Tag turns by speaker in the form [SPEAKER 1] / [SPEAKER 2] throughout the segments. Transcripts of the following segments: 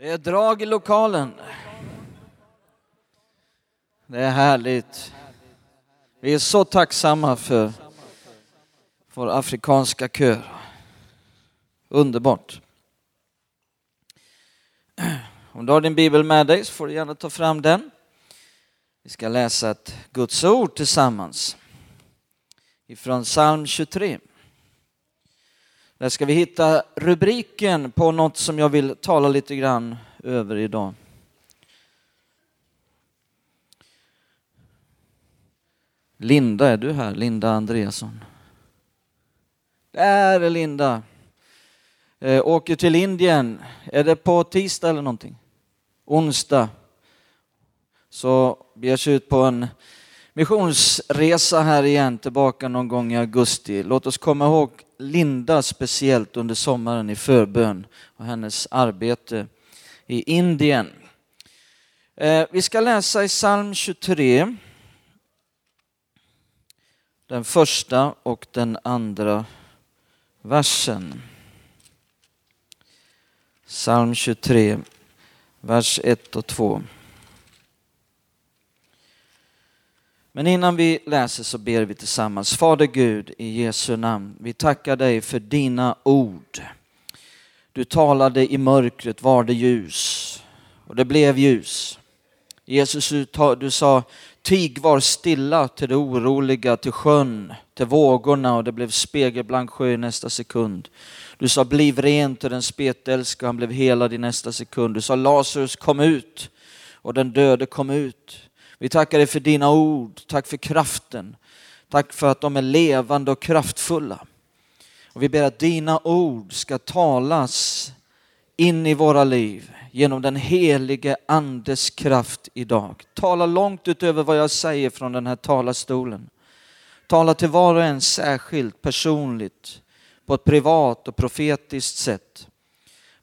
[SPEAKER 1] Det är drag i lokalen. Det är härligt. Vi är så tacksamma för vår afrikanska kör. Underbart. Om du har din bibel med dig så får du gärna ta fram den. Vi ska läsa ett Guds ord tillsammans ifrån psalm 23. Där ska vi hitta rubriken på något som jag vill tala lite grann över idag. Linda, är du här? Linda Andreasson. Där är Linda. Eh, åker till Indien. Är det på tisdag eller någonting? Onsdag. Så beger ut på en missionsresa här igen, tillbaka någon gång i augusti. Låt oss komma ihåg Linda speciellt under sommaren i förbön och hennes arbete i Indien. Eh, vi ska läsa i psalm 23, den första och den andra versen. Psalm 23, vers 1 och 2. Men innan vi läser så ber vi tillsammans. Fader Gud, i Jesu namn, vi tackar dig för dina ord. Du talade i mörkret var det ljus och det blev ljus. Jesus, du sa tig var stilla till det oroliga, till sjön, till vågorna och det blev spegelblank sjö i nästa sekund. Du sa bliv ren till den spetälska, han blev helad i nästa sekund. Du sa Lazarus kom ut och den döde kom ut. Vi tackar dig för dina ord, tack för kraften. Tack för att de är levande och kraftfulla. Och vi ber att dina ord ska talas in i våra liv genom den helige andes kraft idag. Tala långt utöver vad jag säger från den här talarstolen. Tala till var och en särskilt, personligt, på ett privat och profetiskt sätt.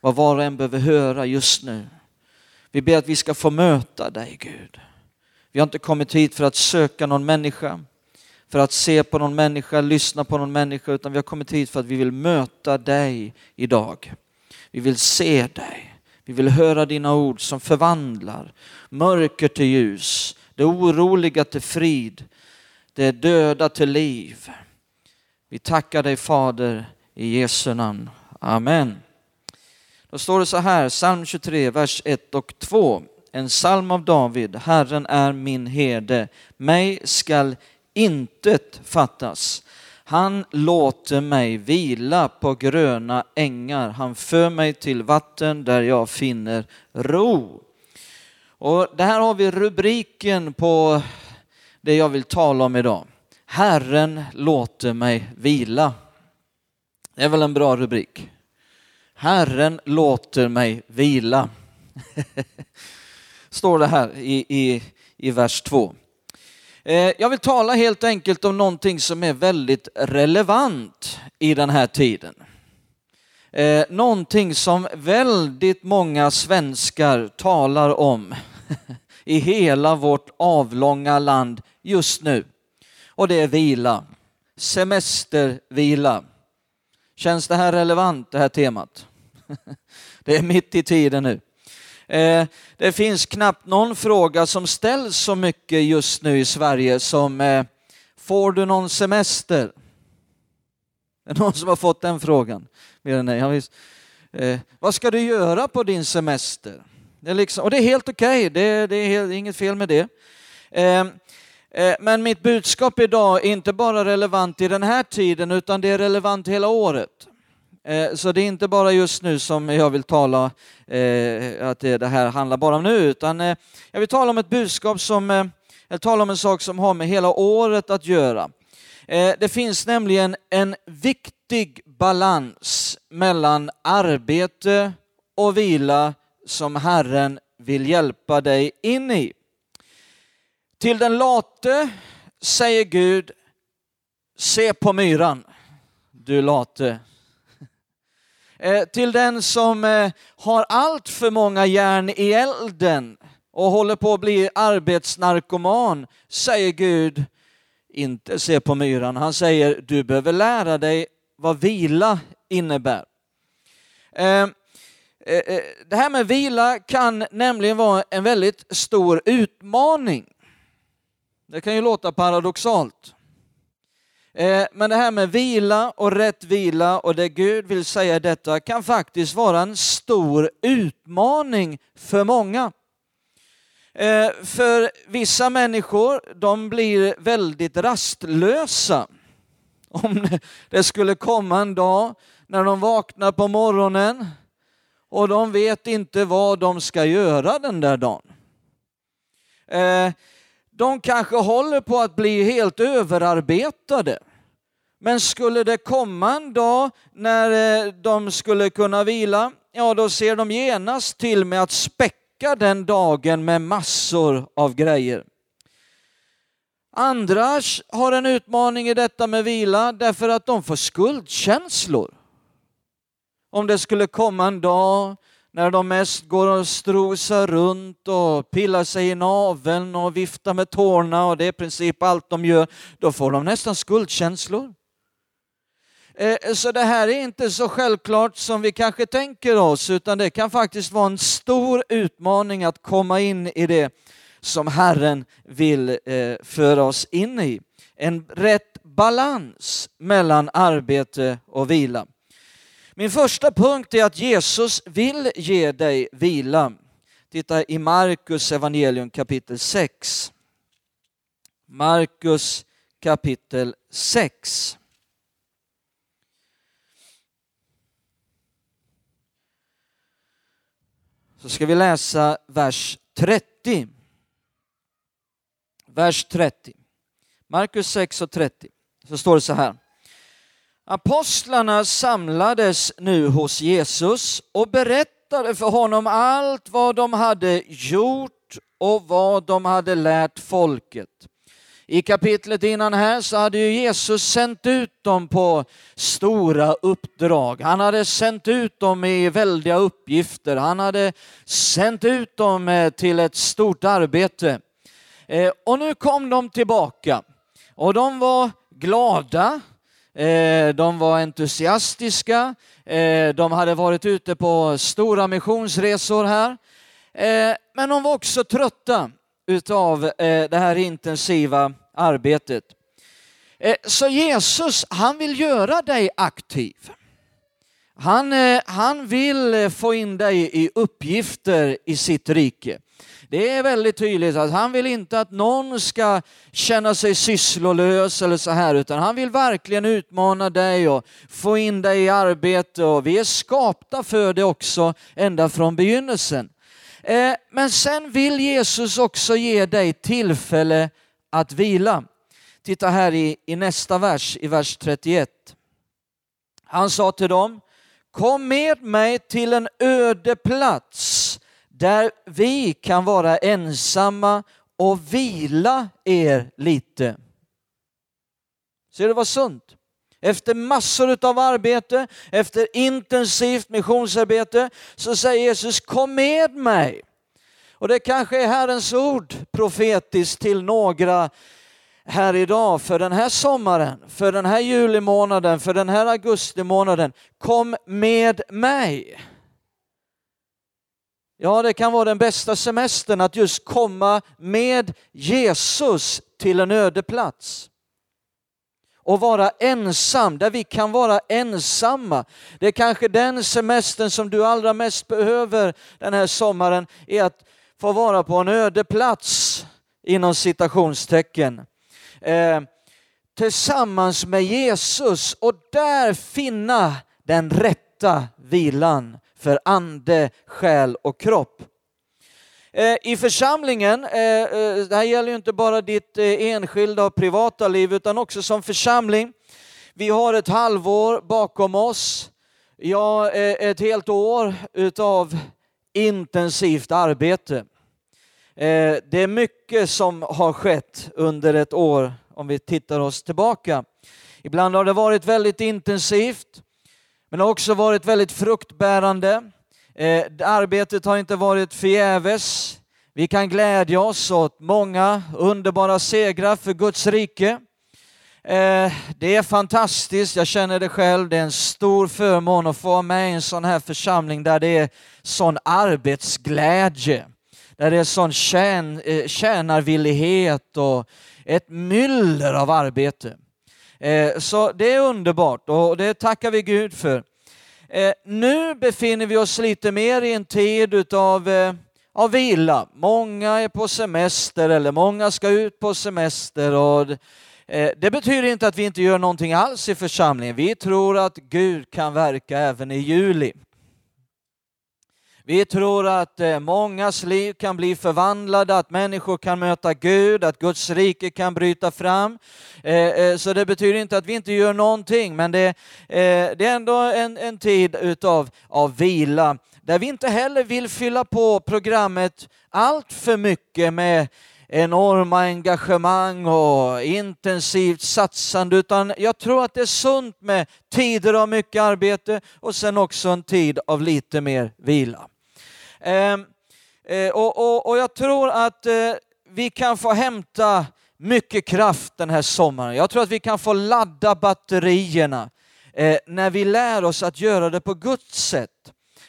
[SPEAKER 1] Vad var och en behöver höra just nu. Vi ber att vi ska få möta dig Gud. Vi har inte kommit hit för att söka någon människa, för att se på någon människa, lyssna på någon människa, utan vi har kommit hit för att vi vill möta dig idag. Vi vill se dig. Vi vill höra dina ord som förvandlar mörker till ljus, det oroliga till frid, det döda till liv. Vi tackar dig Fader i Jesu namn. Amen. Då står det så här, psalm 23, vers 1 och 2 en psalm av David. Herren är min herde, mig skall intet fattas. Han låter mig vila på gröna ängar. Han för mig till vatten där jag finner ro. Och det här har vi rubriken på det jag vill tala om idag. Herren låter mig vila. Det är väl en bra rubrik? Herren låter mig vila. står det här i, i, i vers 2. Eh, jag vill tala helt enkelt om någonting som är väldigt relevant i den här tiden. Eh, någonting som väldigt många svenskar talar om i hela vårt avlånga land just nu. Och det är vila, semestervila. Känns det här relevant, det här temat? Det är mitt i tiden nu. Eh, det finns knappt någon fråga som ställs så mycket just nu i Sverige som eh, Får du någon semester? Det Är någon som har fått den frågan? Mer än nej. Eh, vad ska du göra på din semester? Det är liksom, och det är helt okej, okay. det, det, är helt, inget fel med det. Eh, men mitt budskap idag är inte bara relevant i den här tiden utan det är relevant hela året. Eh, så det är inte bara just nu som jag vill tala, eh, att det här handlar bara om nu, utan eh, jag vill tala om ett budskap som, jag talar om en sak som har med hela året att göra. Det finns nämligen en viktig balans mellan arbete och vila som Herren vill hjälpa dig in i. Till den late säger Gud, se på myran, du late. Eh, till den som eh, har allt för många järn i elden och håller på att bli arbetsnarkoman säger Gud, inte se på myran, han säger du behöver lära dig vad vila innebär. Eh, eh, eh det här med vila kan nämligen vara en väldigt stor utmaning. Det kan ju låta paradoxalt. Eh, men det här med vila och rätt vila och det Gud vill säga i detta kan faktiskt vara en stor utmaning för många. Eh, för vissa människor, de blir väldigt rastlösa. Om det skulle komma en dag när de vaknar på morgonen och de vet inte vad de ska göra den där dagen. Eh, de kanske håller på att bli helt överarbetade. Men skulle det komma en dag när eh, de skulle kunna vila, ja då ser de genast till med att späcka den dagen med massor av grejer. Andra har en utmaning i detta med vila därför att de får skuldkänslor om det skulle komma en dag när de mest går och strosar runt och pillar sig i naveln och viftar med tårna och det är i princip allt de gör, då får de nästan skuldkänslor. Eh, så det här är inte så självklart som vi kanske tänker oss, utan det kan faktiskt vara en stor utmaning att komma in i det som Herren vill eh, föra oss in i. En rätt balans mellan arbete och vila. Min första punkt är att Jesus vill ge dig vila. Titta i Markus evangelium kapitel 6. Markus kapitel 6. Så ska vi läsa vers 30. Vers 30. Markus 6 och 30. Så står det så här. Apostlarna samlades nu hos Jesus och berättade för honom allt vad de hade gjort och vad de hade lärt folket. I kapitlet innan här så hade ju Jesus sänt ut dem på stora uppdrag. Han hade sänt ut dem i väldiga uppgifter. Han hade sänt ut dem eh, till ett stort arbete. Eh, och nu kom de tillbaka och de var glada eh, de var entusiastiska, de hade varit ute på stora missionsresor här. Men de var också trötta utav eh, det här intensiva arbetet. Eh, så Jesus, han vill göra dig aktiv. Han, eh, han vill få in dig i uppgifter i sitt rike. Det är väldigt tydligt att han vill inte att någon ska känna sig sysslolös eller så här, utan han vill verkligen utmana dig och få in dig i arbete och vi är skapta för det också ända från begynnelsen. Eh, men sen vill Jesus också ge dig tillfälle att vila. Titta här i, i nästa vers, i vers 31. Han sa till dem, kom med mig till en öde plats där vi kan vara ensamma och vila er lite. Ser du vad sunt? Efter massor av arbete, efter intensivt missionsarbete så säger Jesus kom med mig. Och det kanske är Herrens ord profetiskt till några här idag för den här sommaren, för den här julimånaden, för den här augustimånaden. Kom med mig. Ja, det kan vara den bästa semestern att just komma med Jesus till en öde plats och vara ensam, där vi kan vara ensamma. Det är kanske den semestern som du allra mest behöver den här sommaren, är att få vara på en öde plats inom citationstecken. Eh, tillsammans med Jesus och där finna den rätta vilan för ande, själ och kropp. Eh, I församlingen, eh, eh, det här gäller ju inte bara ditt enskilda och privata liv utan också som församling. Vi har ett halvår bakom oss, ja ett helt år utav intensivt arbete. Det är mycket som har skett under ett år om vi tittar oss tillbaka. Ibland har det varit väldigt intensivt. Men har också varit väldigt fruktbärande. Eh, arbetet har inte varit förgäves. Vi kan glädja oss åt många underbara segrar för Guds rike. Eh, det är fantastiskt, jag känner det själv. Det är en stor förmån att få vara med i en sån här församling där det är sån arbetsglädje. Där det är sån tjän, eh, tjänarvillighet och ett myller av arbete. Eh, så det är underbart och det tackar vi Gud för. Eh, nu befinner vi oss lite mer i en tid utav eh, av vila. Många är på semester eller många ska ut på semester. Och Eh, det betyder inte att vi inte gör någonting alls i församlingen. Vi tror att Gud kan verka även i juli. Vi tror att eh, mångas liv kan bli förvandlade, att människor kan möta Gud, att Guds rike kan bryta fram. Eh, eh, så det betyder inte att vi inte gör någonting, men det, är ändå en, en tid utav, av vila, där vi inte heller vill fylla på programmet allt för mycket med enorma engagemang och intensivt satsande, utan jag tror att det är sunt med tider av mycket arbete och sen också en tid av lite mer vila. Ehm, eh, och, och, och jag tror att eh, vi kan få hämta mycket kraft den här sommaren. Jag tror att vi kan få ladda batterierna eh, när vi lär oss att göra det på Guds sätt.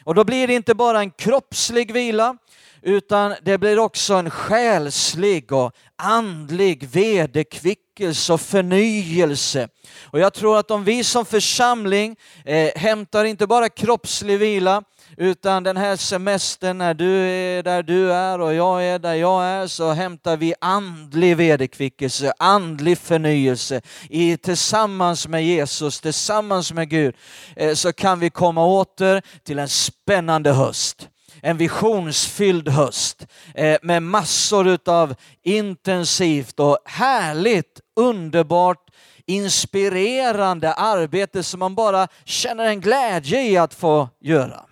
[SPEAKER 1] Och då blir det inte bara en kroppslig vila, utan det blir också en själslig och andlig vederkvickelse och förnyelse. Och jag tror att om vi som församling eh, hämtar inte bara kroppslig vila, utan den här semestern när du är där du är och jag är där jag är så hämtar vi andlig vederkvickelse, andlig förnyelse. I, tillsammans med Jesus, tillsammans med Gud eh, så kan vi komma åter till en spännande höst en visionsfylld höst eh, med massor av intensivt och härligt, underbart, inspirerande arbete som man bara känner en glädje i att få göra.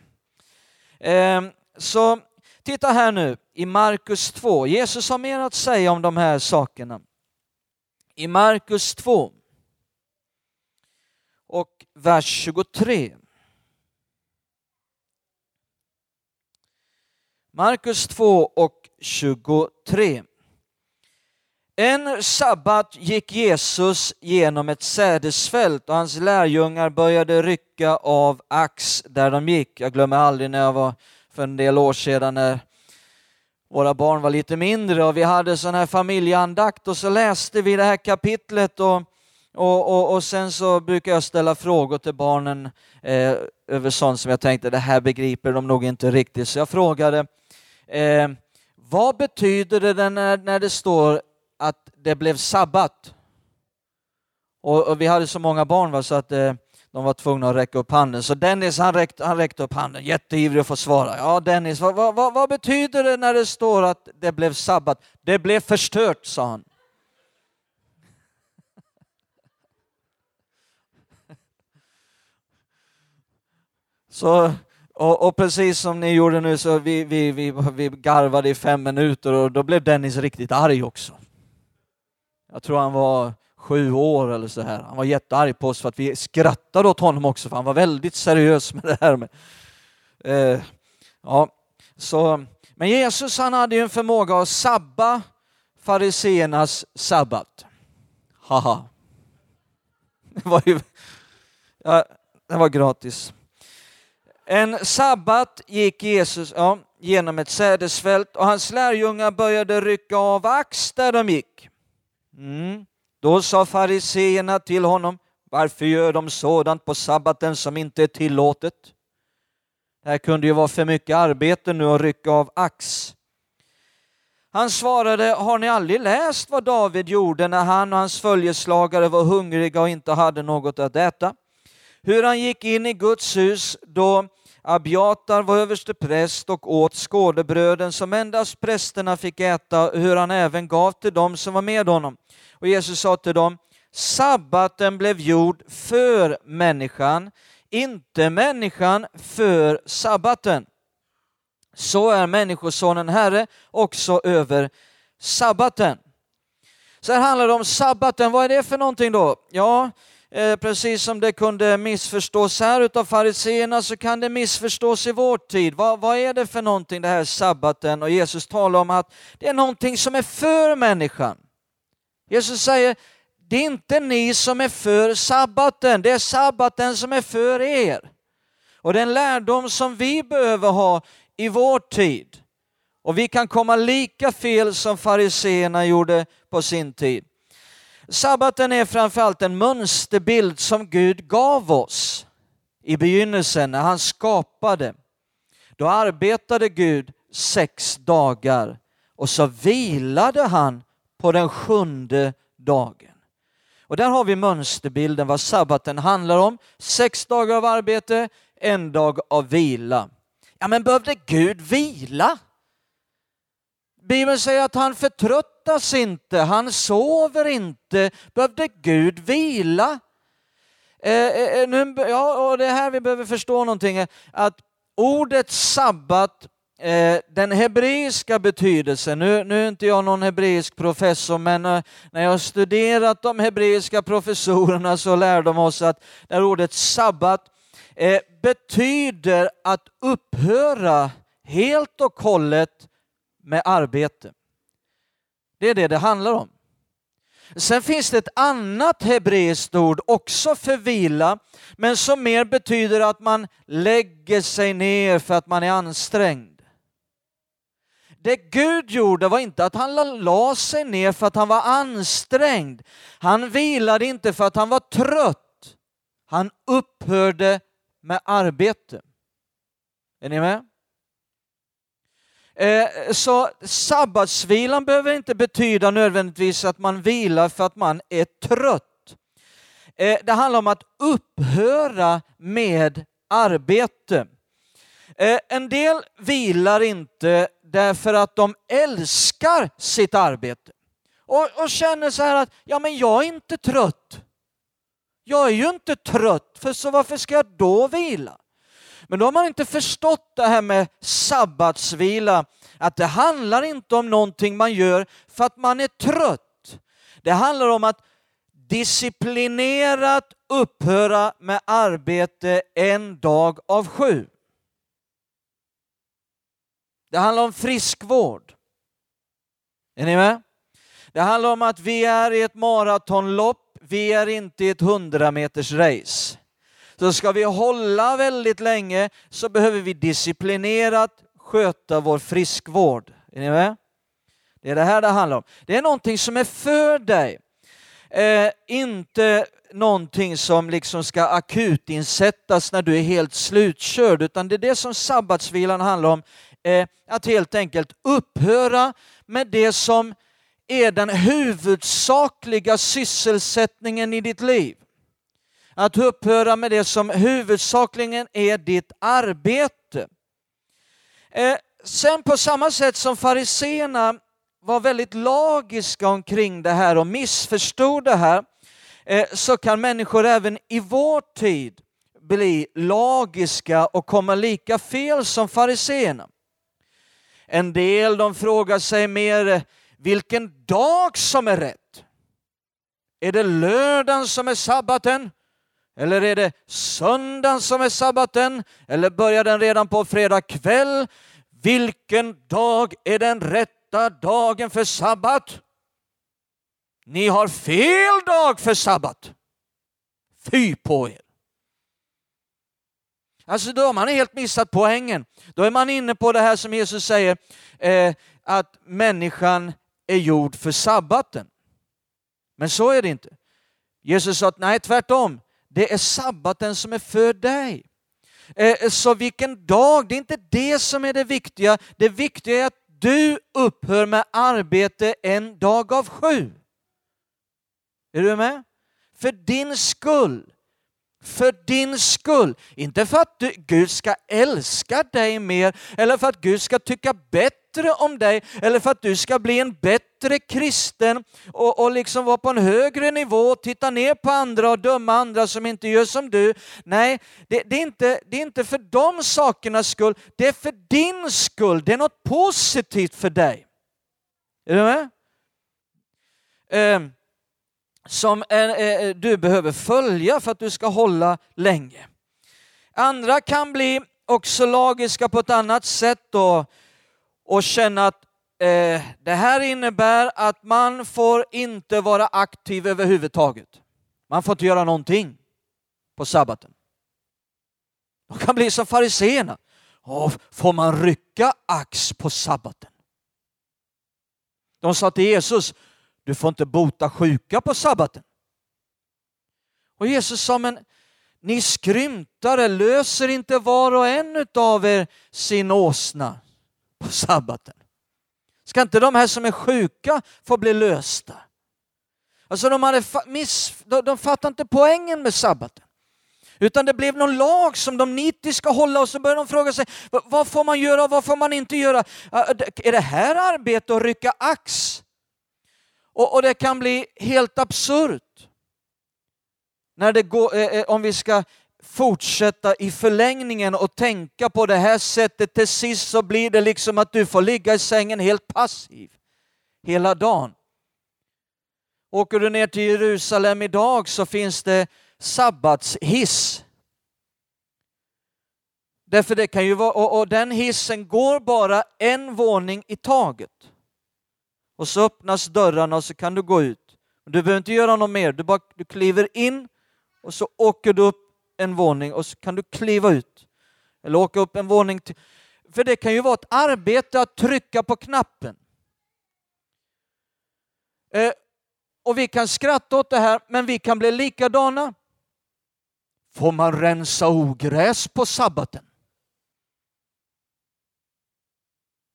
[SPEAKER 1] Ehm, så titta här nu i Markus 2. Jesus har mer att säga om de här sakerna. I Markus 2 och vers 23. Markus 2 och 23. En sabbat gick Jesus genom ett sädesfält och hans lärjungar började rycka av ax där de gick. Jag glömmer aldrig när jag var för en del år sedan när våra barn var lite mindre och vi hade sån här familjeandakt och så läste vi det här kapitlet och, och, och, och sen så brukar jag ställa frågor till barnen eh, över sånt som jag tänkte det här begriper de nog inte riktigt. Så jag frågade Eh, vad betyder det när, när det står att det blev sabbat? Och, och vi hade så många barn va, så att eh, de var tvungna att räcka upp handen. Så Dennis han räckte, han räckte upp handen, jätteivrig att få svara. Ja Dennis, vad, vad, vad betyder det när det står att det blev sabbat? Det blev förstört, sa han. Så och, och, precis som ni gjorde nu så vi, vi, vi, vi garvade i fem minuter och då blev Dennis riktigt arg också. Jag tror han var sju år eller så här. Han var jättearg på oss för att vi skrattade åt honom också för han var väldigt seriös med det här. Med, eh, ja, så, men Jesus han hade ju en förmåga att sabba fariseernas sabbat. Haha. Det var ju ja, det var gratis. En sabbat gick Jesus ja, genom ett sädesfält och hans lärjungar började rycka av ax där de gick. Mm. Då sa fariseerna till honom, varför gör de sådant på sabbaten som inte är tillåtet? Det här kunde ju vara för mycket arbete nu att rycka av ax. Han svarade, har ni aldrig läst vad David gjorde när han och hans följeslagare var hungriga och inte hade något att äta? Hur han gick in i Guds hus då Abiatar var överste präst och åt skådebröden som endast prästerna fick äta, hur han även gav till dem som var med honom. Och Jesus sa till dem, sabbaten blev gjord för människan, inte människan för sabbaten. Så är Människosonen Herre också över sabbaten. Så här handlar det om sabbaten, vad är det för någonting då? Ja, Eh, precis som det kunde missförstås här utav fariseerna så kan det missförstås i vår tid. Va, vad är det för någonting det här sabbaten? Och Jesus talar om att det är någonting som är för människan. Jesus säger det är inte ni som är för sabbaten, det är sabbaten som är för er. Och den lärdom som vi behöver ha i vår tid. Och vi kan komma lika fel som fariseerna gjorde på sin tid. Sabbaten är framförallt en mönsterbild som Gud gav oss i begynnelsen när han skapade. Då arbetade Gud sex dagar och så vilade han på den sjunde dagen. Och där har vi mönsterbilden vad sabbaten handlar om. Sex dagar av arbete, en dag av vila. Ja, men behövde Gud vila? Bibeln säger att han förtröttas inte, han sover inte. Behövde Gud vila? Eh, eh, eh nu, ja, och det är här vi behöver förstå någonting, att ordet sabbat Eh, den hebreiska betydelsen, nu, nu är inte jag någon hebreisk professor, men eh, när jag har studerat de hebreiska professorerna så lär de oss att det här ordet sabbat eh, betyder att upphöra helt och hållet med arbete. Det är det det handlar om. Sen finns det ett annat hebreiskt ord också för vila, men som mer betyder att man lägger sig ner för att man är ansträngd. Det Gud gjorde var inte att han la sig ner för att han var ansträngd. Han vilade inte för att han var trött. Han upphörde med arbete. Är ni med? Eh, så sabbatsvilan behöver inte betyda nödvändigtvis att man vilar för att man är trött. Eh, det handlar om att upphöra med arbete. Eh, en del vilar inte därför att de älskar sitt arbete och, och känner så här att ja, men jag är inte trött. Jag är ju inte trött, för så varför ska jag då vila? Men då har man inte förstått det här med sabbatsvila, att det handlar inte om någonting man gör för att man är trött. Det handlar om att disciplinerat upphöra med arbete en dag av sju. Det handlar om friskvård. Är ni med? Det handlar om att vi är i ett maratonlopp, vi är inte i ett 100 meters race. Så ska vi hålla väldigt länge så behöver vi disciplinerat sköta vår friskvård. Är ni med? Det är det här det handlar om. Det är någonting som är för dig. Eh, inte någonting som liksom ska akutinsättas när du är helt slutkörd, utan det är det som sabbatsvilan handlar om eh, att helt enkelt upphöra med det som är den huvudsakliga sysselsättningen i ditt liv. Att upphöra med det som huvudsakligen är ditt arbete. Eh, sen på samma sätt som fariseerna var väldigt lagiska omkring det här och missförstod det här, eh, så kan människor även i vår tid bli lagiska och komma lika fel som fariseerna. En del de frågar sig mer vilken dag som är rätt. Är det lördagen som är sabbaten? Eller är det söndagen som är sabbaten? Eller börjar den redan på fredag kväll? Vilken dag är den rätta dagen för sabbat? Ni har fel dag för sabbat. Fy på er! Alltså då har man helt missat poängen. Då är man inne på det här som Jesus säger, eh, att människan är gjord för sabbaten. Men så är det inte. Jesus sa att nej, tvärtom. Det är sabbaten som är för dig. Eh, så vilken dag, det är inte det som är det viktiga. Det viktiga är att du upphör med arbete en dag av sju. Är du med? För din skull för din skull. Inte för att du, Gud ska älska dig mer eller för att Gud ska tycka bättre om dig eller för att du ska bli en bättre kristen och, och liksom vara på en högre nivå, och titta ner på andra och döma andra som inte gör som du. Nej, det, det, är, inte, det är inte för de sakernas skull, det är för din skull. Det är något positivt för dig. Är du med? Um, som eh, eh, du behöver följa för att du ska hålla länge. Andra kan bli också lagiska på ett annat sätt och, och känna att eh, det här innebär att man får inte vara aktiv överhuvudtaget. Man får inte göra någonting på sabbaten. De kan bli som fariseerna. Får man rycka ax på sabbaten? De sa till Jesus, du får inte bota sjuka på sabbaten. Och Jesus sa, men ni skrymtare, löser inte var och en av er sin åsna på sabbaten? Ska inte de här som är sjuka få bli lösta? Alltså de, hade miss, de, de fattade inte poängen med sabbaten. Utan det blev någon lag som de nitiskt ska hålla och så började de fråga sig vad får man göra och vad får man inte göra? Är det här arbete att rycka ax? Och, och det kan bli helt absurt. När det går, eh, eh, om vi ska fortsätta i förlängningen och tänka på det här sättet, till sist så blir det liksom att du får ligga i sängen helt passiv hela dagen. Åker du ner till Jerusalem idag så finns det sabbatshiss. Därför det kan ju vara, och, och den hissen går bara en våning i taget. Och så öppnas dörrarna och så kan du gå ut. Du behöver inte göra något mer, du, bara, du kliver in och så åker du upp en våning och så kan du kliva ut. Eller åka upp en våning till. För det kan ju vara ett arbete att trycka på knappen. Eh, och vi kan skratta åt det här, men vi kan bli likadana. Får man rensa ogräs på sabbaten?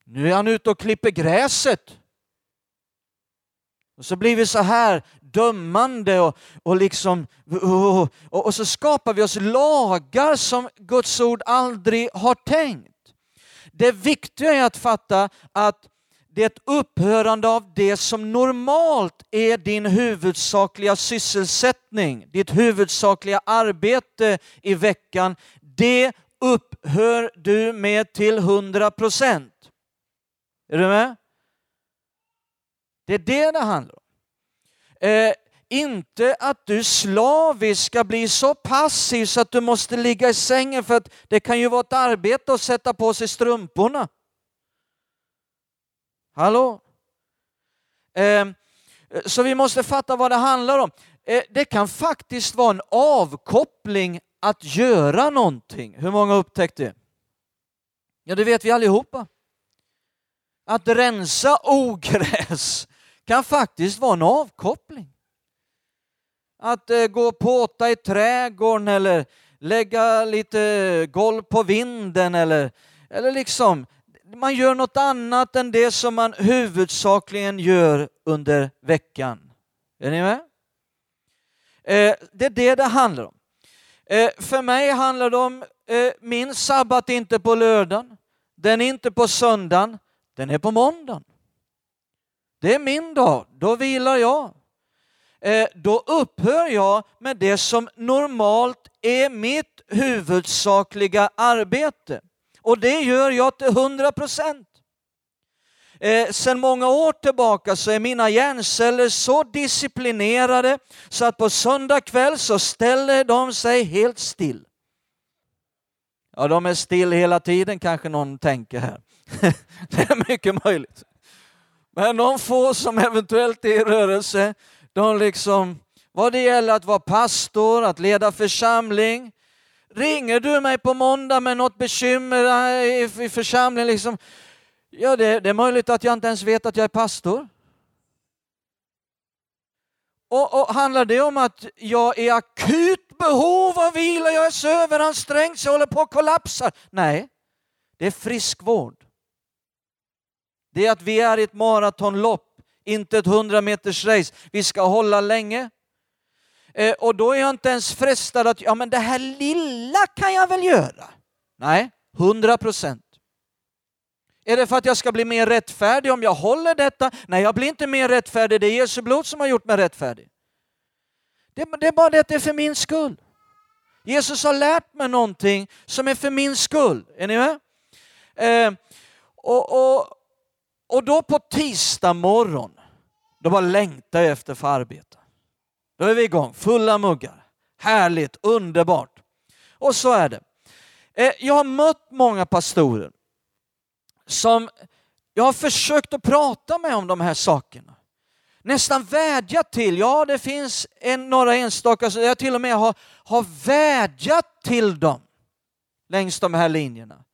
[SPEAKER 1] Nu är han ute och klipper gräset. Och så blir vi så här dömande och, och, liksom, och, och, och så skapar vi oss lagar som Guds ord aldrig har tänkt. Det viktiga är att fatta att det är ett upphörande av det som normalt är din huvudsakliga sysselsättning, ditt huvudsakliga arbete i veckan. Det upphör du med till 100 procent. Är du med? Det är det det handlar om. Eh, inte att du slaviskt ska bli så passiv så att du måste ligga i sängen för att det kan ju vara ett arbete att sätta på sig strumporna. Hallå? Eh, så vi måste fatta vad det handlar om. Eh, det kan faktiskt vara en avkoppling att göra någonting. Hur många upptäckte det? Ja, det vet vi allihopa. Att rensa ogräs kan faktiskt vara en avkoppling. Att eh, gå och påta i trädgården eller lägga lite eh, golv på vinden eller, eller liksom man gör något annat än det som man huvudsakligen gör under veckan. Är ni med? Eh, det är det det handlar om. Eh, för mig handlar det om eh, min sabbat inte på lördagen, den är inte på söndagen, den är på måndagen. Det är min dag, då vilar jag. Eh, då upphör jag med det som normalt är mitt huvudsakliga arbete. Och det gör jag till 100 procent. Eh, sedan många år tillbaka så är mina hjärnceller så disciplinerade så att på söndag kväll så ställer de sig helt still. Ja, de är still hela tiden kanske någon tänker här. det är mycket möjligt. Men de få som eventuellt är i rörelse, de liksom, vad det gäller att vara pastor, att leda församling, ringer du mig på måndag med något bekymmer i, församlingen, liksom, ja det, det är möjligt att jag inte ens vet att jag är pastor. Och, och, handlar det om att jag är akut behov av vila, jag är söveransträngd, överansträngd så jag håller på att kollapsa? Nej, det är friskvård. Det är att vi är i ett maratonlopp, inte ett 100 meters race. Vi ska hålla länge. Eh, och då är jag inte ens frestad att, ja men det här lilla kan jag väl göra? Nej, 100 procent. Är det för att jag ska bli mer rättfärdig om jag håller detta? Nej, jag blir inte mer rättfärdig. Det är Jesu blod som har gjort mig rättfärdig. Det, det är bara det att det är för min skull. Jesus har lärt mig någonting som är för min skull. Är ni med? Eh, och, och, och då på tisdag morgon, då bara längtar jag efter för arbeta. Då är vi igång, fulla muggar. Härligt, underbart. Och så är det. Eh, jag har mött många pastorer som Jag har försökt att prata med om de här sakerna. Nästan vädjat till, ja det finns en, några enstaka, så jag till och med har, har vädjat till dem längs de här linjerna.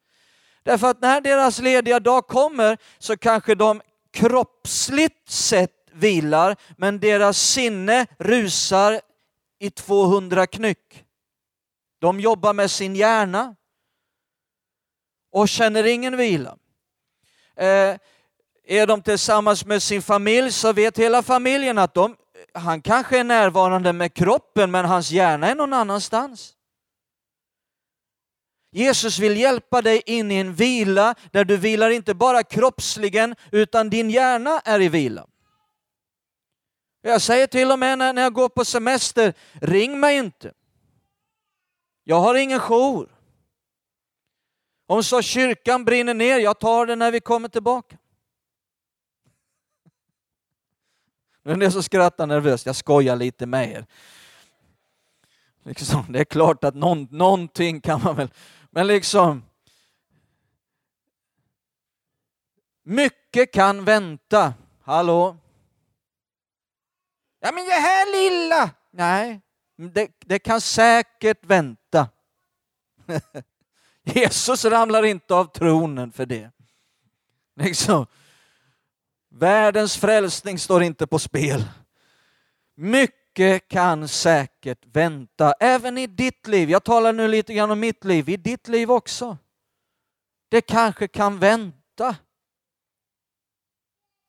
[SPEAKER 1] Därför att när deras lediga dag kommer så kanske de kroppsligt sett vilar, men deras sinne rusar i 200 knyck. De jobbar med sin hjärna och känner ingen vila. Eh, är de tillsammans med sin familj så vet hela familjen att de, han kanske är närvarande med kroppen men hans hjärna är någon annanstans. Jesus vill hjälpa dig in i en vila där du vilar inte bara kroppsligen utan din hjärna är i vila. Jag säger till och med när jag går på semester, ring mig inte. Jag har ingen jour. Om så kyrkan brinner ner, jag tar det när vi kommer tillbaka. Nu är det som skrattar nervöst, jag skojar lite med er. Liksom, det är klart att någon, någonting kan man väl, men liksom Mycket kan vänta. Hallå? Ja men det här lilla! Nej, det, det kan säkert vänta. Jesus ramlar inte av tronen för det. Liksom. Världens frälsning står inte på spel. Mycket mycket kan säkert vänta, även i ditt liv. Jag talar nu lite grann om mitt liv, i ditt liv också. Det kanske kan vänta.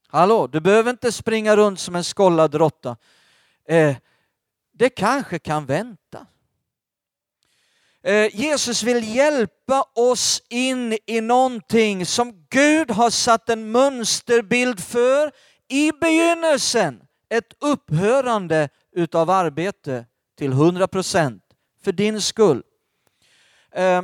[SPEAKER 1] Hallå, du behöver inte springa runt som en skollad råtta. Eh, det kanske kan vänta. Eh, Jesus vill hjälpa oss in i någonting som Gud har satt en mönsterbild för i begynnelsen. Ett upphörande utav arbete till 100 procent för din skull. Eh,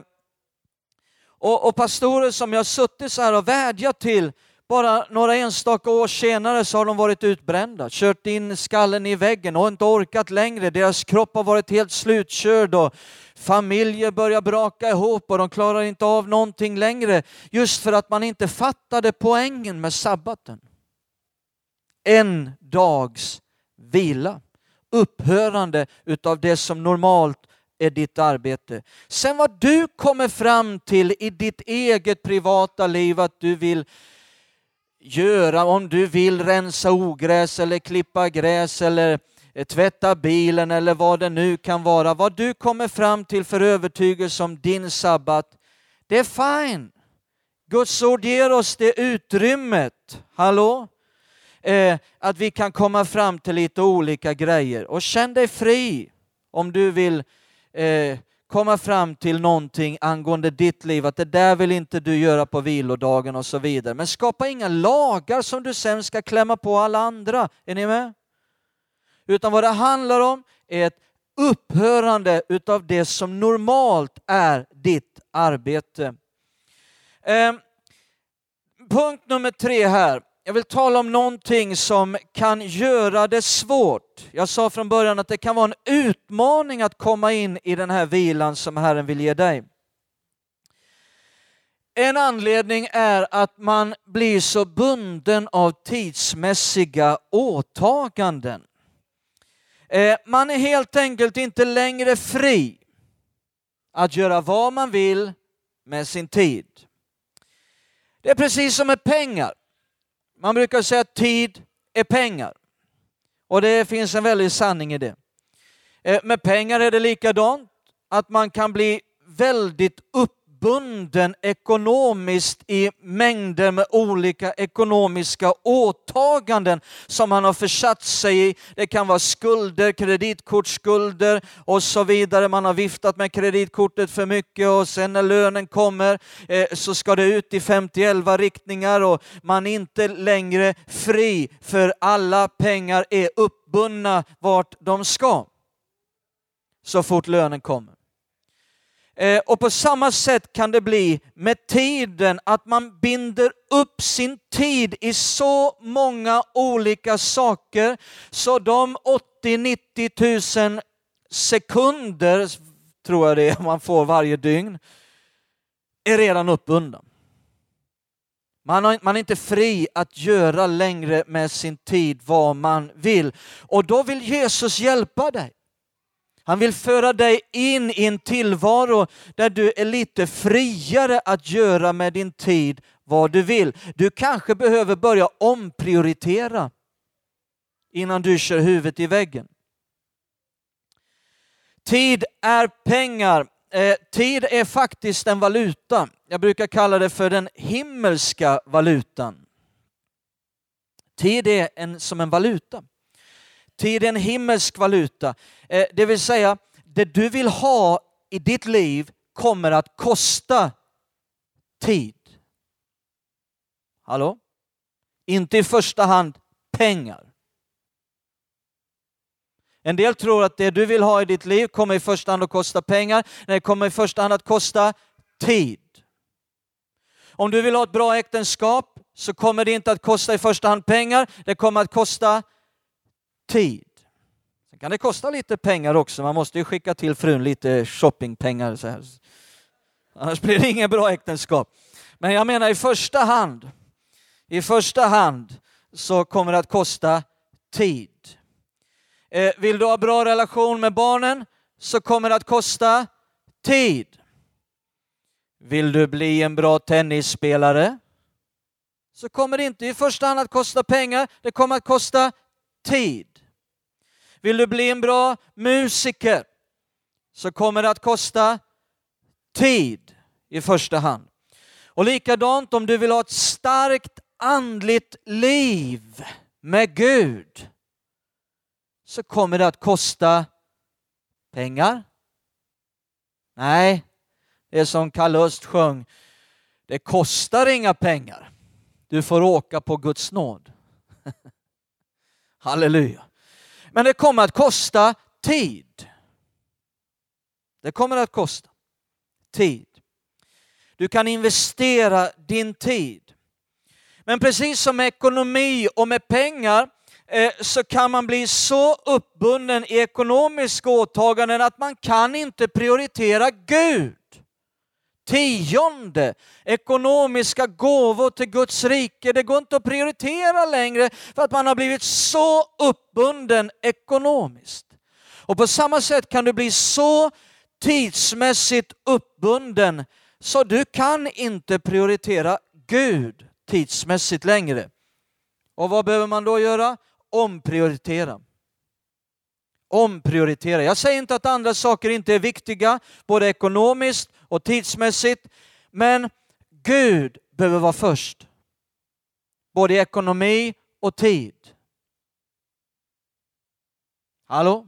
[SPEAKER 1] och, och pastorer som jag suttit så här och vädjat till bara några enstaka år senare så har de varit utbrända, kört in skallen i väggen och inte orkat längre. Deras kropp har varit helt slutkörd och familjer börjar braka ihop och de klarar inte av någonting längre just för att man inte fattade poängen med sabbaten. En dags vila, upphörande utav det som normalt är ditt arbete. Sen vad du kommer fram till i ditt eget privata liv att du vill göra om du vill rensa ogräs eller klippa gräs eller tvätta bilen eller vad det nu kan vara. Vad du kommer fram till för övertygelse om din sabbat, det är fine. Guds ord ger oss det utrymmet. Hallå? Eh, att vi kan komma fram till lite olika grejer. Och känn dig fri om du vill eh, komma fram till någonting angående ditt liv, att det där vill inte du göra på vilodagen och så vidare. Men skapa inga lagar som du sen ska klämma på alla andra. Är ni med? Utan vad det handlar om är ett upphörande utav det som normalt är ditt arbete. Eh, punkt nummer tre här. Jag vill tala om någonting som kan göra det svårt. Jag sa från början att det kan vara en utmaning att komma in i den här vilan som Herren vill ge dig. En anledning är att man blir så bunden av tidsmässiga åtaganden. Eh, man är helt enkelt inte längre fri att göra vad man vill med sin tid. Det är precis som med pengar. Man brukar säga att tid är pengar. Och det finns en väldig sanning i det. Eh, med pengar är det likadant, att man kan bli väldigt upp bunden ekonomiskt i mängder med olika ekonomiska åtaganden som han har försatt sig i. Det kan vara skulder, kreditkortsskulder och så vidare. Man har viftat med kreditkortet för mycket och sen när lönen kommer eh, så ska det ut i 50 riktningar och man är inte längre fri för alla pengar är uppbundna vart de ska så fort lönen kommer. Eh, och på samma sätt kan det bli med tiden, att man binder upp sin tid i så många olika saker så de 80-90 000 sekunder, tror jag det är, man får varje dygn, är redan uppbundna. Man, har, man är inte fri att göra längre med sin tid vad man vill. Och då vill Jesus hjälpa dig. Han vill föra dig in i en tillvaro där du är lite friare att göra med din tid vad du vill. Du kanske behöver börja omprioritera innan du kör huvudet i väggen. Tid är pengar. Eh, tid är faktiskt en valuta. Jag brukar kalla det för den himmelska valutan. Tid är en, som en valuta. Tid är en himmelsk valuta. Eh, det vill säga, det du vill ha i ditt liv kommer att kosta tid. Hallå? Inte i första hand pengar. En del tror att det du vill ha i ditt liv kommer i första hand att kosta pengar. Nej, det kommer i första hand att kosta tid. Om du vill ha ett bra äktenskap så kommer det inte att kosta i första hand pengar, det kommer att kosta tid. Sen kan det kosta lite pengar också, man måste ju skicka till frun lite shoppingpengar. Så här. Annars blir det inget bra äktenskap. Men jag menar i första hand, i första hand så kommer det att kosta tid. Eh, vill du ha bra relation med barnen så kommer det att kosta tid. Vill du bli en bra tennisspelare så kommer det inte i första hand att kosta pengar, det kommer att kosta tid. Vill du bli en bra musiker så kommer det att kosta tid i första hand. Och likadant om du vill ha ett starkt andligt liv med Gud så kommer det att kosta pengar. Nej, det är som Kalle Öst sjöng, det kostar inga pengar. Du får åka på Guds nåd. Halleluja. Men det kommer att kosta tid. Det kommer att kosta tid. Du kan investera din tid. Men precis som med ekonomi och med pengar eh, så kan man bli så uppbunden i ekonomiska åtaganden att man kan inte prioritera Gud tionde, ekonomiska gåvor till Guds rike. Det går inte att prioritera längre för att man har blivit så uppbunden ekonomiskt. Och på samma sätt kan du bli så tidsmässigt uppbunden så du kan inte prioritera Gud tidsmässigt längre. Och vad behöver man då göra? Omprioritera. Omprioritera. Jag säger inte att andra saker inte är viktiga, både ekonomiskt och tidsmässigt. Men Gud behöver vara först. Både i ekonomi och tid. Hallå?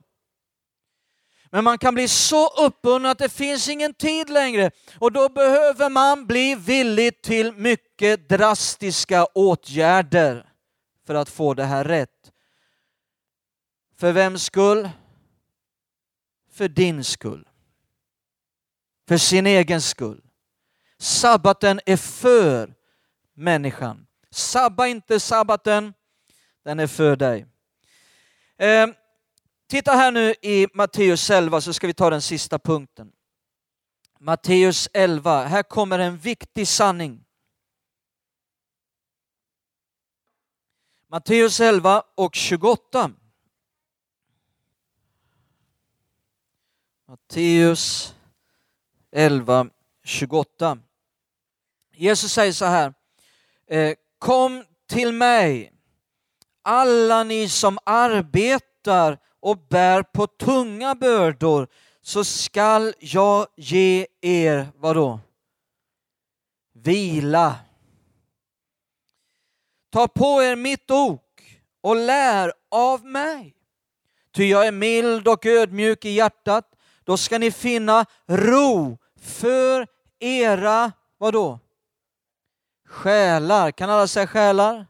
[SPEAKER 1] Men man kan bli så uppbunden att det finns ingen tid längre och då behöver man bli villig till mycket drastiska åtgärder för att få det här rätt. För vems skull? För din skull för sin egen skull. Sabbaten är för människan. Sabba inte sabbaten, den är för dig. Eh, titta här nu i Matteus 11 så ska vi ta den sista punkten. Matteus 11, här kommer en viktig sanning. Matteus 11 och 28. Matteus 11, 28. Jesus säger så här, eh, kom till mig alla ni som arbetar och bär på tunga bördor så skall jag ge er, vadå? Vila. Ta på er mitt ok och lär av mig. Ty jag är mild och ödmjuk i hjärtat. Då ska ni finna ro för era, vadå? Själar. Kan alla säga själar?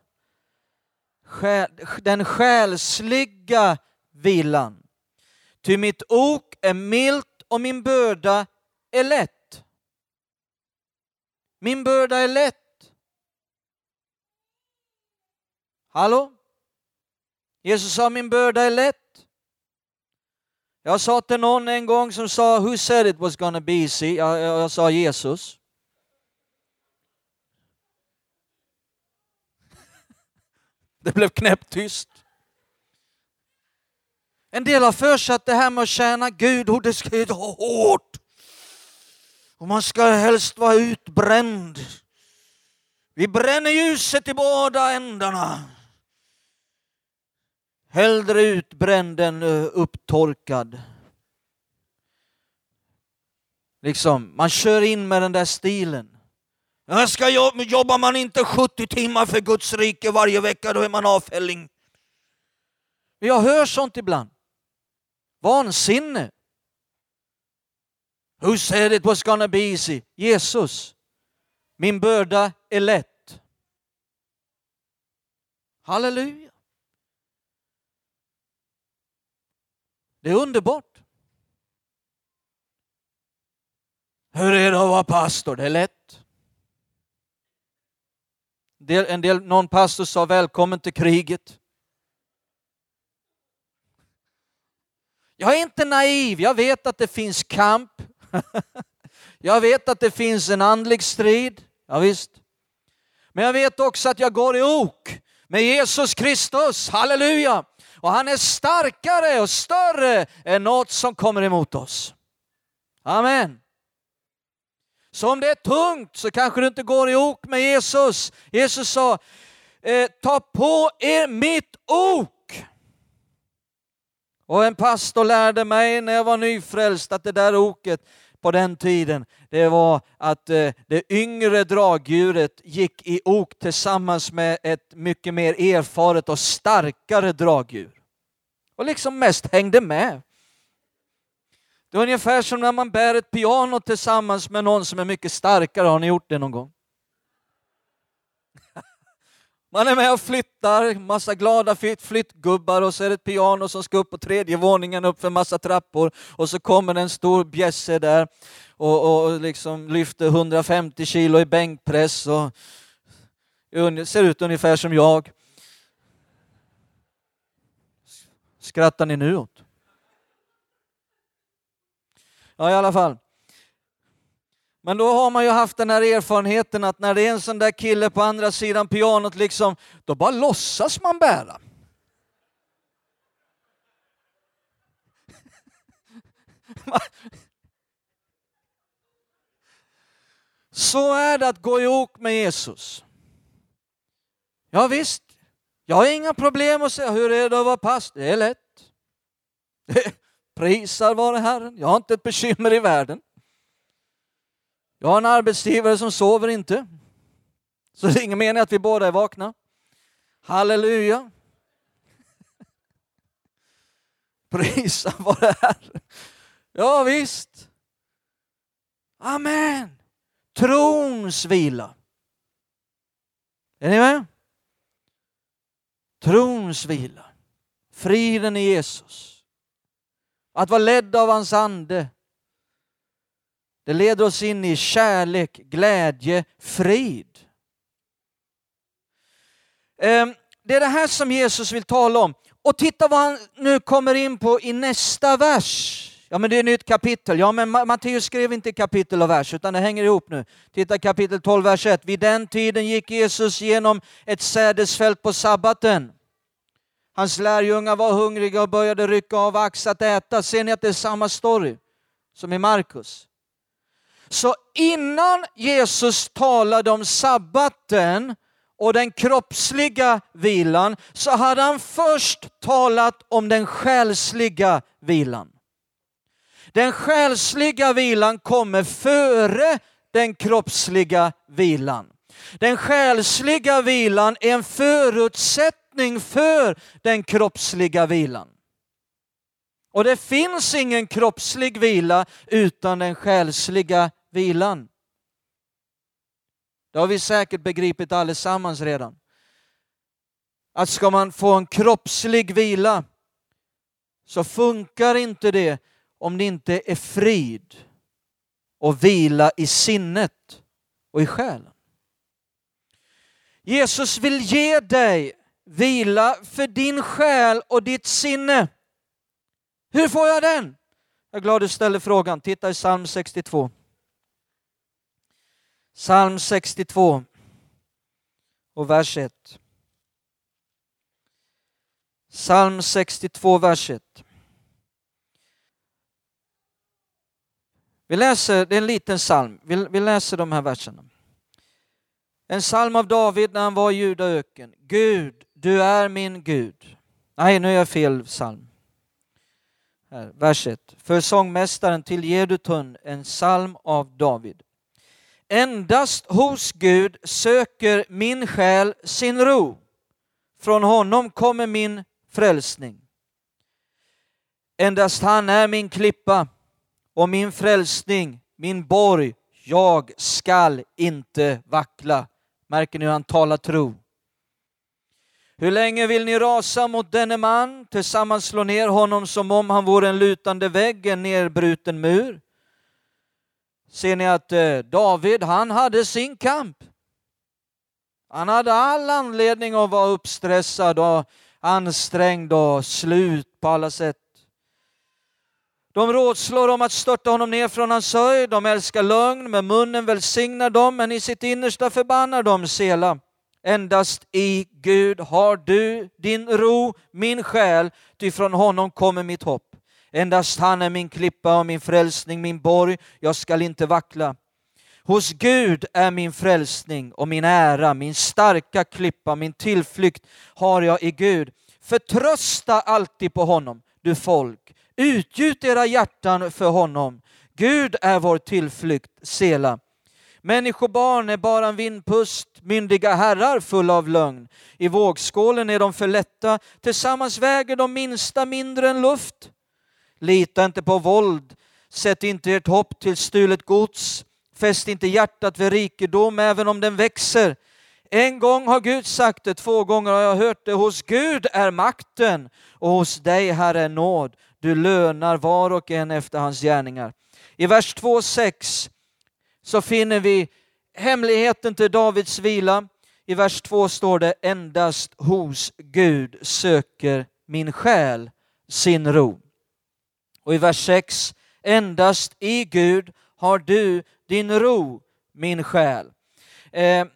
[SPEAKER 1] Den själsliga vilan. Ty mitt ok är milt och min börda är lätt. Min börda är lätt. Hallå? Jesus sa min börda är lätt. Jag sa till någon en gång som sa, who said it was gonna be easy? Jag, jag, jag sa Jesus. Det blev knäpptyst. En del har för sig att det här med att tjäna Gud, oh, det ska ju vara hårt. Och man ska helst vara utbränd. Vi bränner ljuset i båda ändarna. Hellre utbränd än eh, upptorkad. Liksom, man kör in med den där stilen. Jag ska jobba, jobbar man inte 70 timmar för Guds rike varje vecka, då är man avfälling. Jag hör sånt ibland. Vansinne. Who said it was gonna be easy? Jesus. Min börda är lätt. Halleluja. Det är underbart. Hur är det att vara pastor? Det är lätt. En del, någon pastor sa välkommen till kriget. Jag är inte naiv, jag vet att det finns kamp. jag vet att det finns en andlig strid. Ja, visst. Men jag vet också att jag går i ok med Jesus Kristus, halleluja. Och han är starkare och större än något som kommer emot oss. Amen. Så om det är tungt så kanske du inte går i ok med Jesus. Jesus sa, eh, ta på er mitt ok. Och en pastor lärde mig när jag var nyfrälst att det där oket på den tiden, det var att eh, det yngre dragdjuret gick i ok tillsammans med ett mycket mer erfaret och starkare dragdjur. Och liksom mest hängde med. Det är ungefär som när man bär ett piano tillsammans med någon som är mycket starkare. Har ni gjort det någon gång? Man är med och flyttar, massa glada flyttgubbar och så är det ett piano som ska upp på tredje våningen upp för massa trappor och så kommer en stor bjässe där och, och liksom lyfter 150 kilo i bänkpress och ser ut ungefär som jag. Skrattar ni nu åt? Ja, i alla fall. Men då har man ju haft den här erfarenheten att när det är en sån där kille på andra sidan pianot, liksom, då bara låtsas man bära. Så är det att gå ihop med Jesus. Ja, visst, jag har inga problem att säga hur är det att vara pastor? Det är lätt. Prisar vare Herren. Jag har inte ett bekymmer i världen. Jag har en arbetsgivare som sover inte. Så det är ingen mening att vi båda är vakna. Halleluja. Prisa vare Herren. Ja visst. Amen. Trons vila. Är ni med? Trons vila. Friden i Jesus. Att vara ledd av hans ande. Det leder oss in i kärlek, glädje, frid. Ehm, det är det här som Jesus vill tala om. Och titta vad han nu kommer in på i nästa vers. Ja men det är ett nytt kapitel. Ja men Matteus skrev inte kapitel och vers utan det hänger ihop nu. Titta kapitel 12, vers 1. Vid den tiden gick Jesus genom ett sädesfält på sabbaten. Hans lärjungar var hungriga och började rycka av ax att äta. Ser ni att det är samma story som i Markus? Så innan Jesus talade om sabbaten och den kroppsliga vilan så hade han först talat om den själsliga vilan. Den själsliga vilan kommer före den kroppsliga vilan. Den själsliga vilan är en förutsättning för den kroppsliga vilan. Och det finns ingen kroppslig vila utan den själsliga vilan. Det har vi säkert begripit allesammans redan. Att ska man få en kroppslig vila så funkar inte det om det inte är frid och vila i sinnet och i själen. Jesus vill ge dig vila för din själ och ditt sinne. Hur får jag den? Jag är glad du ställer frågan. Titta i psalm 62. Psalm 62 och vers 1. Psalm 62, vers 1. Vi läser, det är en liten psalm, vi, vi läser de här verserna. En psalm av David när han var i Judaöken. Gud, du är min Gud. Nej, nu är jag fel psalm. Här, vers 1. För sångmästaren till Jedutun, en psalm av David. Endast hos Gud söker min själ sin ro. Från honom kommer min frälsning. Endast han är min klippa och min frälsning, min borg. Jag skall inte vackla. Märker ni hur han talar tro? Hur länge vill ni rasa mot denne man, tillsammans slå ner honom som om han vore en lutande vägg, en nerbruten mur? Ser ni att eh, David, han hade sin kamp. Han hade all anledning att vara uppstressad och ansträngd och slut på alla sätt. De rådslår om att störta honom ner från hans höjd. De älskar lögn, med munnen välsignar de, men i sitt innersta förbannar de Sela. Endast i Gud har du din ro, min själ, ty från honom kommer mitt hopp. Endast han är min klippa och min frälsning, min borg, jag skall inte vackla. Hos Gud är min frälsning och min ära, min starka klippa, min tillflykt har jag i Gud. Förtrösta alltid på honom, du folk. Utgjut era hjärtan för honom. Gud är vår tillflykt, Sela. Människobarn är bara en vindpust, myndiga herrar fulla av lögn. I vågskålen är de för lätta, tillsammans väger de minsta mindre än luft. Lita inte på våld, sätt inte ert hopp till stulet gods, fäst inte hjärtat vid rikedom även om den växer. En gång har Gud sagt det, två gånger har jag hört det. Hos Gud är makten och hos dig, Herre, är nåd. Du lönar var och en efter hans gärningar. I vers 2.6 så finner vi hemligheten till Davids vila. I vers 2 står det endast hos Gud söker min själ sin ro. Och i vers 6 endast i Gud har du din ro, min själ. Eh,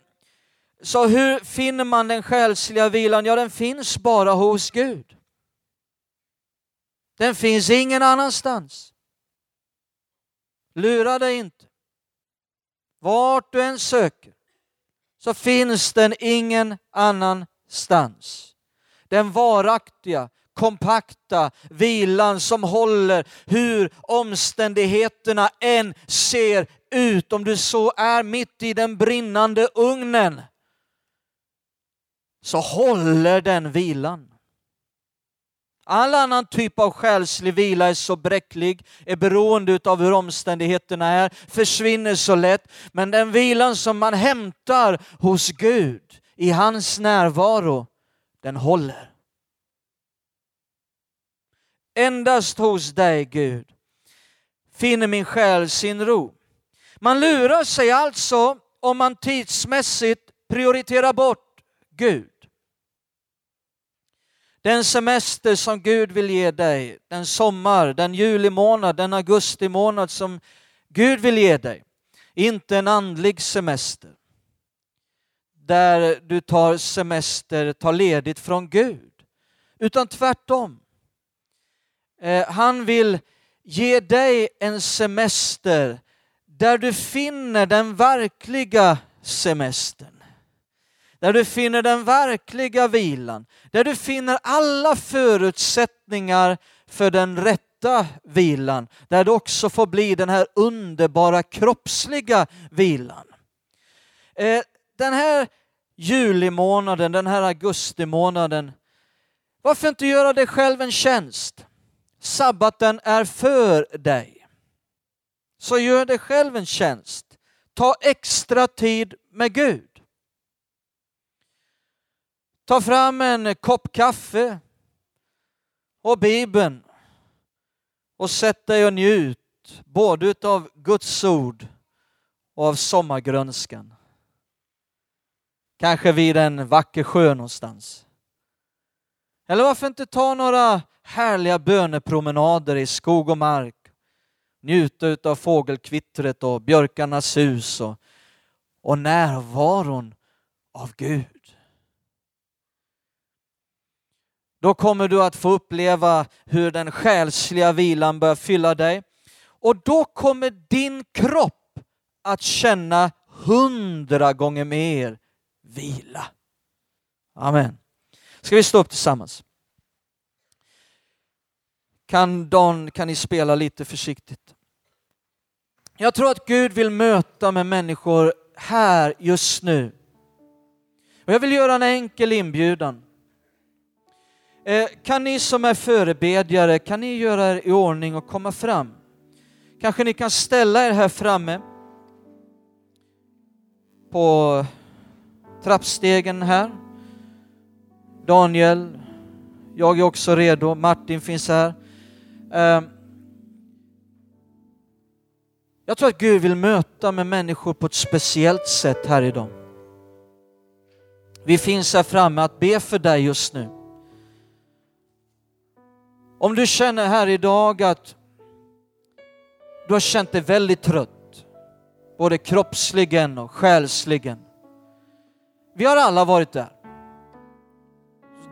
[SPEAKER 1] så hur finner man den själsliga vilan? Ja, den finns bara hos Gud. Den finns ingen annanstans. Lura dig inte. Vart du än söker så finns den ingen annanstans. Den varaktiga, kompakta vilan som håller hur omständigheterna än ser ut. Om du så är mitt i den brinnande ugnen så håller den vilan. All annan typ av själslig vila är så bräcklig, är beroende av hur omständigheterna är, försvinner så lätt. Men den vilan som man hämtar hos Gud, i hans närvaro, den håller. Endast hos dig Gud finner min själ sin ro. Man lurar sig alltså om man tidsmässigt prioriterar bort Gud. Den semester som Gud vill ge dig, den sommar, den juli månad, den augusti månad som Gud vill ge dig. Inte en andlig semester där du tar semester, tar ledigt från Gud. Utan tvärtom. Eh, han vill ge dig en semester där du finner den verkliga semestern där du finner den verkliga vilan, där du finner alla förutsättningar för den rätta vilan, där det också får bli den här underbara kroppsliga vilan. Eh, den här julimånaden, den här augustimånaden, varför inte göra dig själv en tjänst? Sabbaten är för dig. Så gör dig själv en tjänst. Ta extra tid med Gud. Ta fram en kopp kaffe och Bibeln och sätt dig och njut både av Guds ord och av sommargrönskan. Kanske vid en vacker sjö någonstans. Eller varför inte ta några härliga bönepromenader i skog och mark. Njuta av fågelkvittret och björkarnas sus och, och närvaron av Gud. Då kommer du att få uppleva hur den själsliga vilan börjar fylla dig. Och då kommer din kropp att känna hundra gånger mer vila. Amen. Ska vi stå upp tillsammans? Kan Don, kan ni spela lite försiktigt? Jag tror att Gud vill möta med människor här just nu. Och jag vill göra en enkel inbjudan. Eh, kan ni som är förebedjare, kan ni göra er i ordning och komma fram? Kanske ni kan ställa er här framme på trappstegen här. Daniel, jag är också redo, Martin finns här. Ehm, jag tror att Gud vill möta med människor på ett speciellt sätt här idag. Vi finns här framme att be för dig just nu. Om du känner här idag att du har känt dig väldigt trött, både kroppsligen och själsligen. Vi har alla varit där.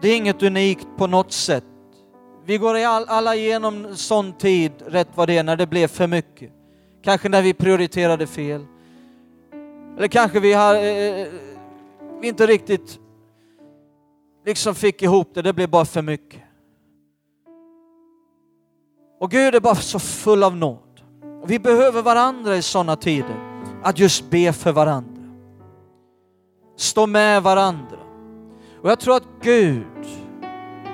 [SPEAKER 1] Det är inget unikt på något sätt. Vi går alla igenom sån tid, rätt vad det är, när det blev för mycket. Kanske när vi prioriterade fel. Eller kanske vi, har, eh, eh vi inte riktigt liksom fick ihop det, det blev bara för mycket. Och Gud är bara så full av nåd. Och vi behöver varandra i sådana tider, att just be för varandra. Stå med varandra. Och jag tror att Gud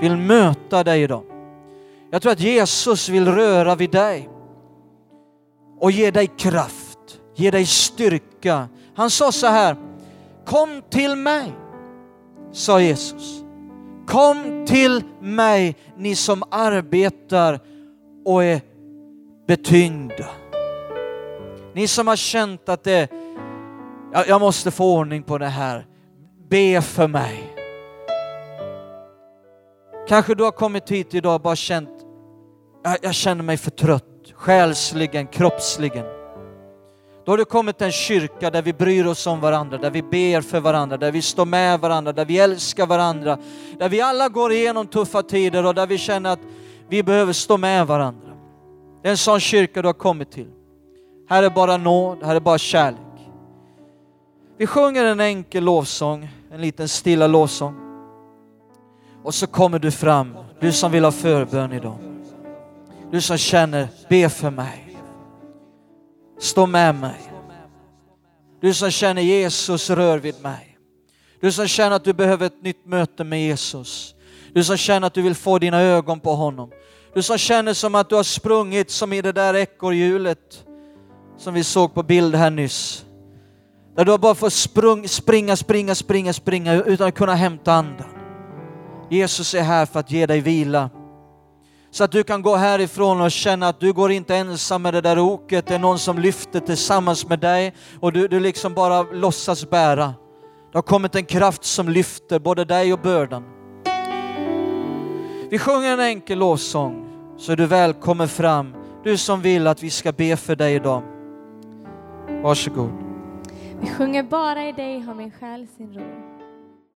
[SPEAKER 1] vill möta dig idag. Jag tror att Jesus vill röra vid dig och ge dig kraft, ge dig styrka. Han sa så här, kom till mig, sa Jesus. Kom till mig ni som arbetar och är betyngda. Ni som har känt att det, jag måste få ordning på det här. Be för mig. Kanske du har kommit hit idag och bara känt, jag, jag känner mig för trött, själsligen, kroppsligen. Då har du kommit till en kyrka där vi bryr oss om varandra, där vi ber för varandra, där vi står med varandra, där vi älskar varandra, där vi alla går igenom tuffa tider och där vi känner att vi behöver stå med varandra. Det är en sån kyrka du har kommit till. Här är bara nåd, här är bara kärlek. Vi sjunger en enkel lovsång, en liten stilla lovsång. Och så kommer du fram, du som vill ha förbön idag. Du som känner, be för mig. Stå med mig. Du som känner Jesus rör vid mig. Du som känner att du behöver ett nytt möte med Jesus. Du som känner att du vill få dina ögon på honom. Du som känner som att du har sprungit som i det där ekorrhjulet som vi såg på bild här nyss. Där du har bara fått sprung, springa, springa, springa, springa utan att kunna hämta andan. Jesus är här för att ge dig vila. Så att du kan gå härifrån och känna att du går inte ensam med det där oket. Det är någon som lyfter tillsammans med dig och du, du liksom bara låtsas bära. Det har kommit en kraft som lyfter både dig och bördan. Vi sjunger en enkel lovsång så är du välkommen fram. Du som vill att vi ska be för dig idag. Varsågod.
[SPEAKER 2] Vi sjunger bara i dig har min själ sin ro.